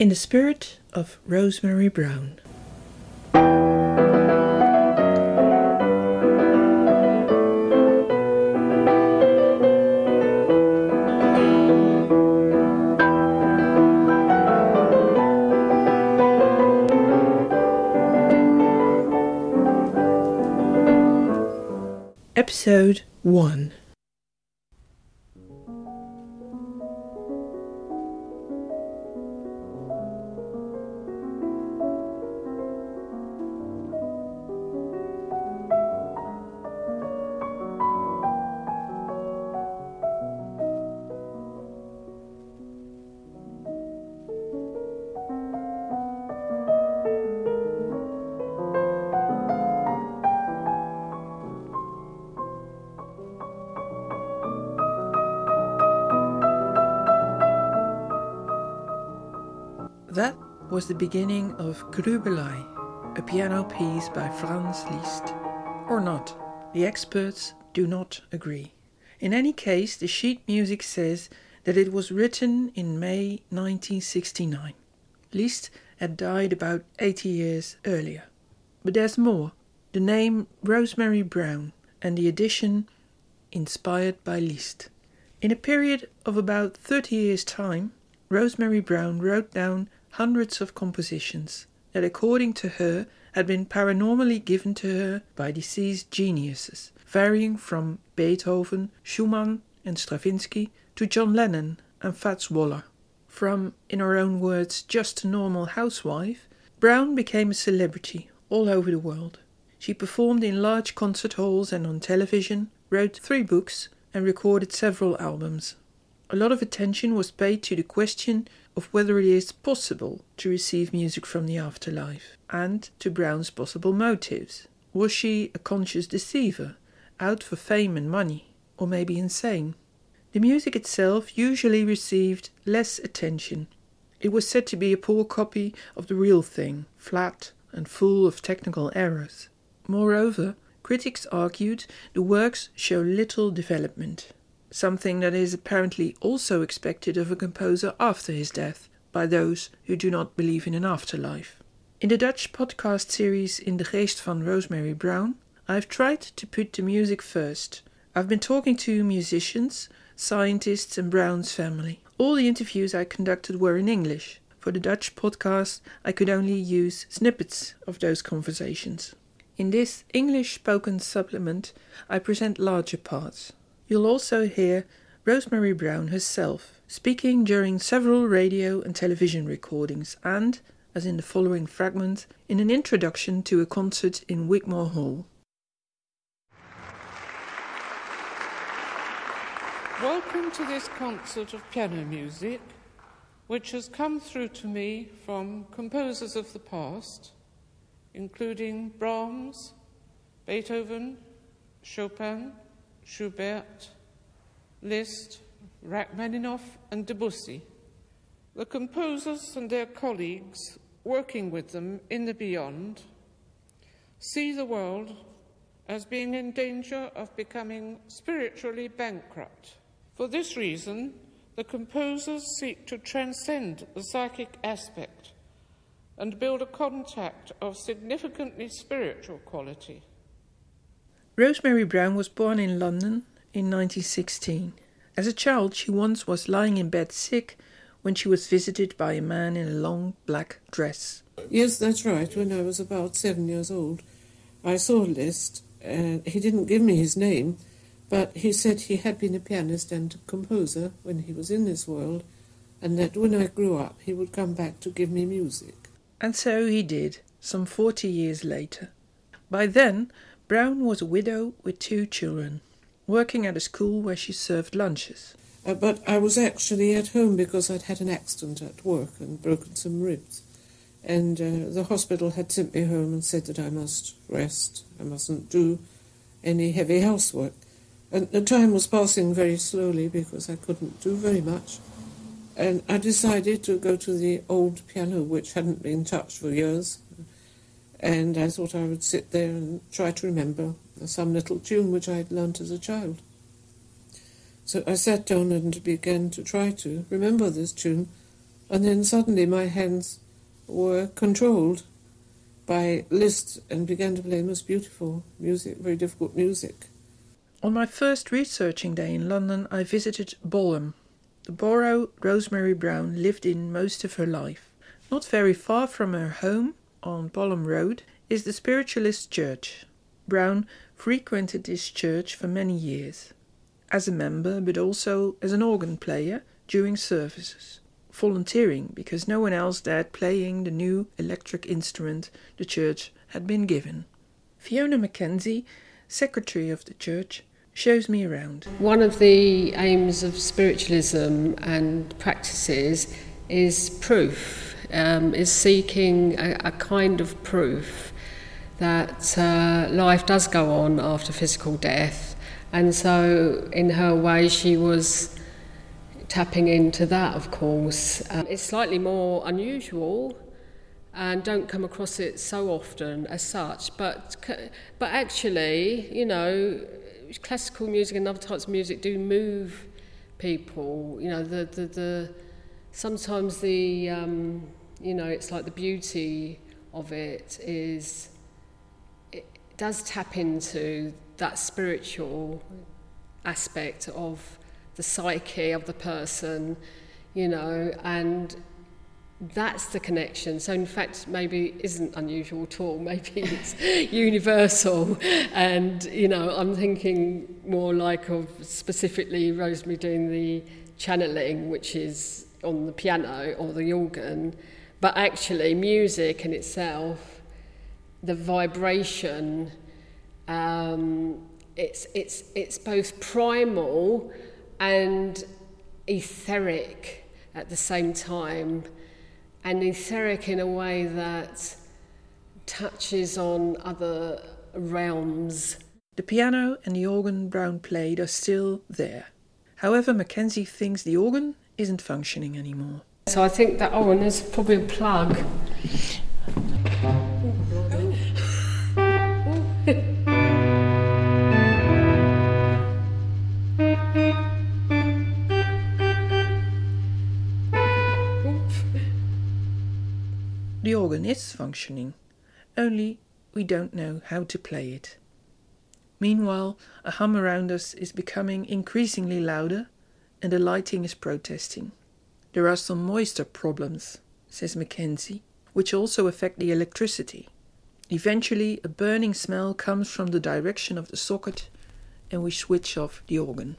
In the spirit of Rosemary Brown. Episode 1 That was the beginning of Grübelei, a piano piece by Franz Liszt. Or not. The experts do not agree. In any case, the sheet music says that it was written in May 1969. Liszt had died about 80 years earlier. But there's more. The name Rosemary Brown and the edition inspired by Liszt. In a period of about 30 years' time, Rosemary Brown wrote down hundreds of compositions that, according to her, had been paranormally given to her by deceased geniuses, varying from Beethoven, Schumann, and Stravinsky to John Lennon and Fats Waller. From, in her own words, just a normal housewife, Brown became a celebrity all over the world. She performed in large concert halls and on television, wrote three books, and recorded several albums. A lot of attention was paid to the question of whether it is possible to receive music from the afterlife, and to Brown's possible motives. Was she a conscious deceiver, out for fame and money, or maybe insane? The music itself usually received less attention. It was said to be a poor copy of the real thing, flat and full of technical errors. Moreover, critics argued the works show little development something that is apparently also expected of a composer after his death by those who do not believe in an afterlife. In the Dutch podcast series In de Geest van Rosemary Brown, I've tried to put the music first. I've been talking to musicians, scientists, and Brown's family. All the interviews I conducted were in English. For the Dutch podcast, I could only use snippets of those conversations. In this English spoken supplement, I present larger parts. You'll also hear Rosemary Brown herself speaking during several radio and television recordings and, as in the following fragment, in an introduction to a concert in Wigmore Hall. Welcome to this concert of piano music, which has come through to me from composers of the past, including Brahms, Beethoven, Chopin, Schubert, Liszt, Rachmaninoff, and Debussy. The composers and their colleagues working with them in the beyond see the world as being in danger of becoming spiritually bankrupt. For this reason, the composers seek to transcend the psychic aspect and build a contact of significantly spiritual quality. Rosemary Brown was born in London in 1916. As a child, she once was lying in bed sick when she was visited by a man in a long black dress. Yes, that's right. When I was about seven years old, I saw Liszt, and he didn't give me his name, but he said he had been a pianist and a composer when he was in this world, and that when I grew up, he would come back to give me music. And so he did, some forty years later. By then, Brown was a widow with two children, working at a school where she served lunches. Uh, but I was actually at home because I'd had an accident at work and broken some ribs. And uh, the hospital had sent me home and said that I must rest, I mustn't do any heavy housework. And the time was passing very slowly because I couldn't do very much. And I decided to go to the old piano, which hadn't been touched for years, and I thought I would sit there and try to remember some little tune which I had learnt as a child. So I sat down and began to try to remember this tune, And then suddenly my hands were controlled by Liszt and began to play most beautiful music, very difficult music. On my first researching day in London, I visited Balham, the borough Rosemary Brown lived in most of her life. Not very far from her home, on Balham Road, is the Spiritualist Church. Brown frequented this church for many years, as a member, but also as an organ player during services volunteering because no one else dared playing the new electric instrument the church had been given. Fiona Mackenzie, secretary of the church, shows me around. One of the aims of spiritualism and practices is proof, um, is seeking a, a, kind of proof that uh, life does go on after physical death. And so, in her way, she was tapping into that, of course. Um, it's slightly more unusual and don't come across it so often as such, but, but actually, you know, classical music and other types of music do move people. You know, the, the, the sometimes the, um, you know, it's like the beauty of it is it does tap into that spiritual aspect of the psyche of the person, you know, and that's the connection. So, in fact, maybe isn't unusual at all. Maybe it's universal. And, you know, I'm thinking more like of specifically Rosemary doing the channeling, which is on the piano or the organ. But actually, music in itself, the vibration, um, it's, it's, it's both primal and etheric at the same time, and etheric in a way that touches on other realms. The piano and the organ Brown played are still there. However, Mackenzie thinks the organ isn't functioning anymore. So I think that, and there's probably a plug. The organ is functioning, only we don't know how to play it. Meanwhile, a hum around us is becoming increasingly louder, and the lighting is protesting. There are some moisture problems, says Mackenzie, which also affect the electricity. Eventually, a burning smell comes from the direction of the socket, and we switch off the organ.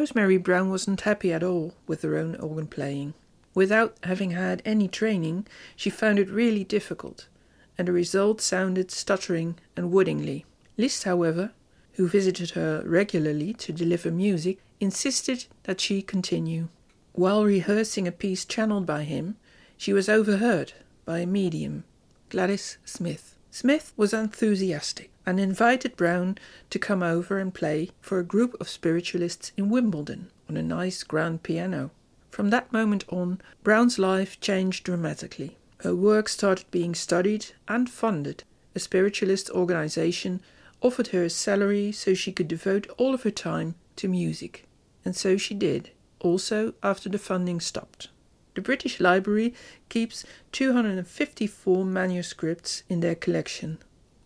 Rosemary Brown wasn't happy at all with her own organ playing. Without having had any training, she found it really difficult, and the result sounded stuttering and woodingly. Liszt, however, who visited her regularly to deliver music, insisted that she continue. While rehearsing a piece channeled by him, she was overheard by a medium, Gladys Smith. Smith was enthusiastic and invited Brown to come over and play for a group of spiritualists in Wimbledon on a nice grand piano. From that moment on, Brown's life changed dramatically. Her work started being studied and funded. A spiritualist organization offered her a salary so she could devote all of her time to music. And so she did, also after the funding stopped. The British Library keeps 254 manuscripts in their collection,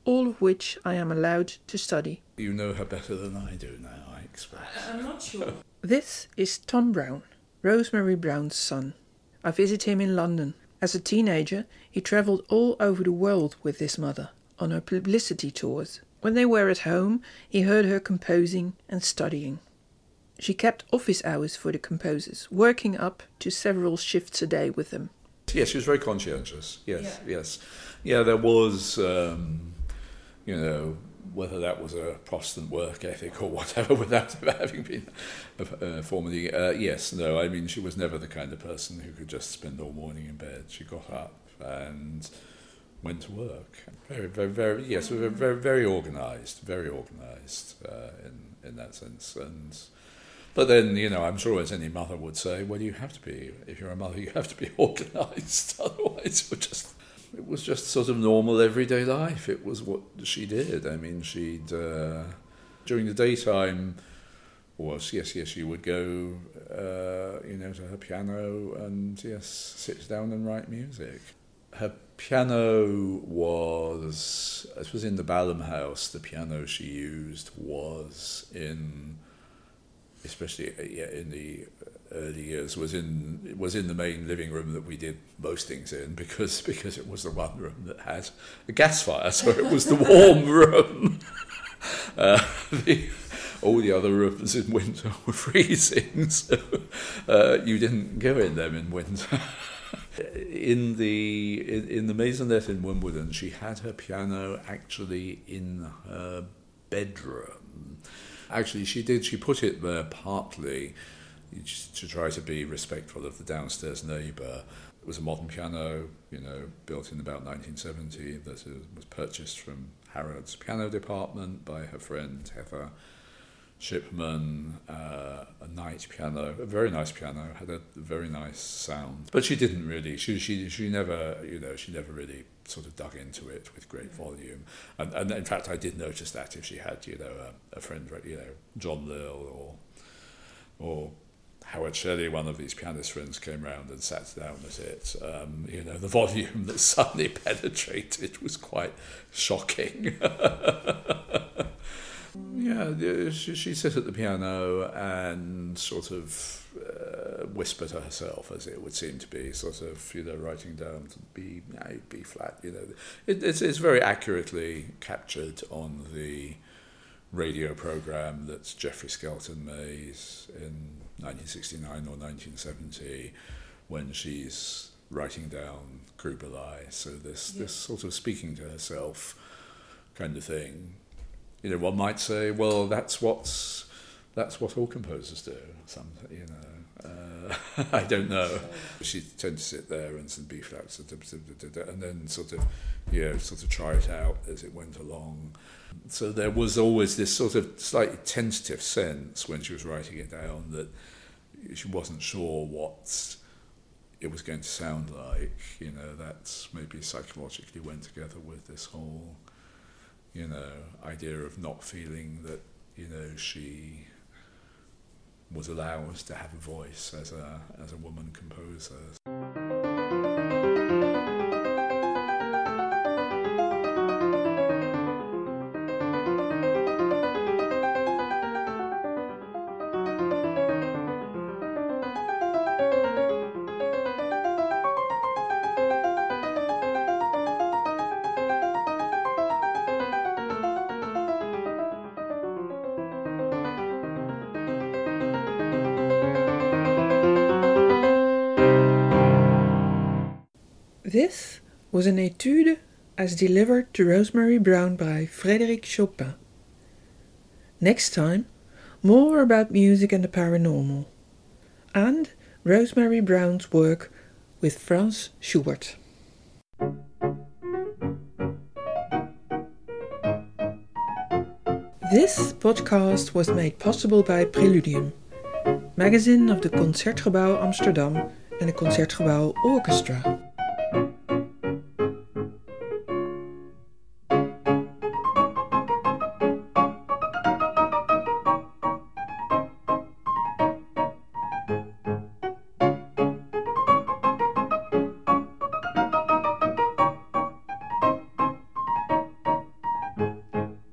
all of which I am allowed to study. You know her better than I do now, I expect. I'm not sure. This is Tom Brown, Rosemary Brown's son. I visit him in London. As a teenager, he travelled all over the world with his mother on her publicity tours. When they were at home, he heard her composing and studying. She kept office hours for the composers, working up to several shifts a day with them. Yes, she was very conscientious. Yes, yeah. yes. Yeah, there was, um, you know, whether that was a Protestant work ethic or whatever, without having been uh, formerly, uh, yes, no. I mean, she was never the kind of person who could just spend all morning in bed. She got up and went to work. Very, very, very, yes, very, very, very organised, very organised uh, in in that sense. And but then, you know, I'm sure as any mother would say, well, you have to be. If you're a mother, you have to be organised. Otherwise, you're just it was just sort of normal everyday life. It was what she did. I mean, she'd uh, during the daytime. Was yes, yes. She would go, uh, you know, to her piano and yes, sit down and write music. Her piano was, it was in the Balham House. The piano she used was in, especially uh, yeah, in the early years, was in was in the main living room that we did most things in because because it was the one room that had a gas fire, so it was the warm room. Uh, the, all the other rooms in winter were freezing, so uh, you didn't go in them in winter. in the in, in the maisonette in Wimbledon, she had her piano actually in her bedroom. Actually, she did. She put it there partly to try to be respectful of the downstairs neighbour. It was a modern piano, you know, built in about 1970 that was purchased from Harrods Piano Department by her friend Heather Shipman, uh, a Knight piano, a very nice piano, had a very nice sound. But she didn't really, she, she, she never, you know, she never really sort of dug into it with great volume. And, and in fact, I did notice that if she had, you know, a, a friend, you know, John Lill or, or Howard Shelley, one of these pianist friends, came round and sat down at it. Um, you know, the volume that suddenly penetrated was quite shocking. Yeah, she, she'd sit at the piano and sort of uh, whisper to herself, as it would seem to be, sort of, you know, writing down B, B flat, you know. It, it's, it's very accurately captured on the radio program that Jeffrey Skelton made in 1969 or 1970 when she's writing down Grübelei. So this, yeah. this sort of speaking to herself kind of thing you know, one might say, well, that's what's that's what all composers do. Some, you know, uh, I don't know. She tends to sit there and some B flats, and then sort of, you know, sort of try it out as it went along. So there was always this sort of slightly tentative sense when she was writing it down that she wasn't sure what it was going to sound like. You know, that maybe psychologically went together with this whole you know, idea of not feeling that, you know, she was allowed to have a voice as a, as a woman composer. This was an etude as delivered to Rosemary Brown by Frédéric Chopin. Next time, more about music and the paranormal, and Rosemary Brown's work with Franz Schubert. This podcast was made possible by Preludium, magazine of the Concertgebouw Amsterdam and the Concertgebouw Orchestra.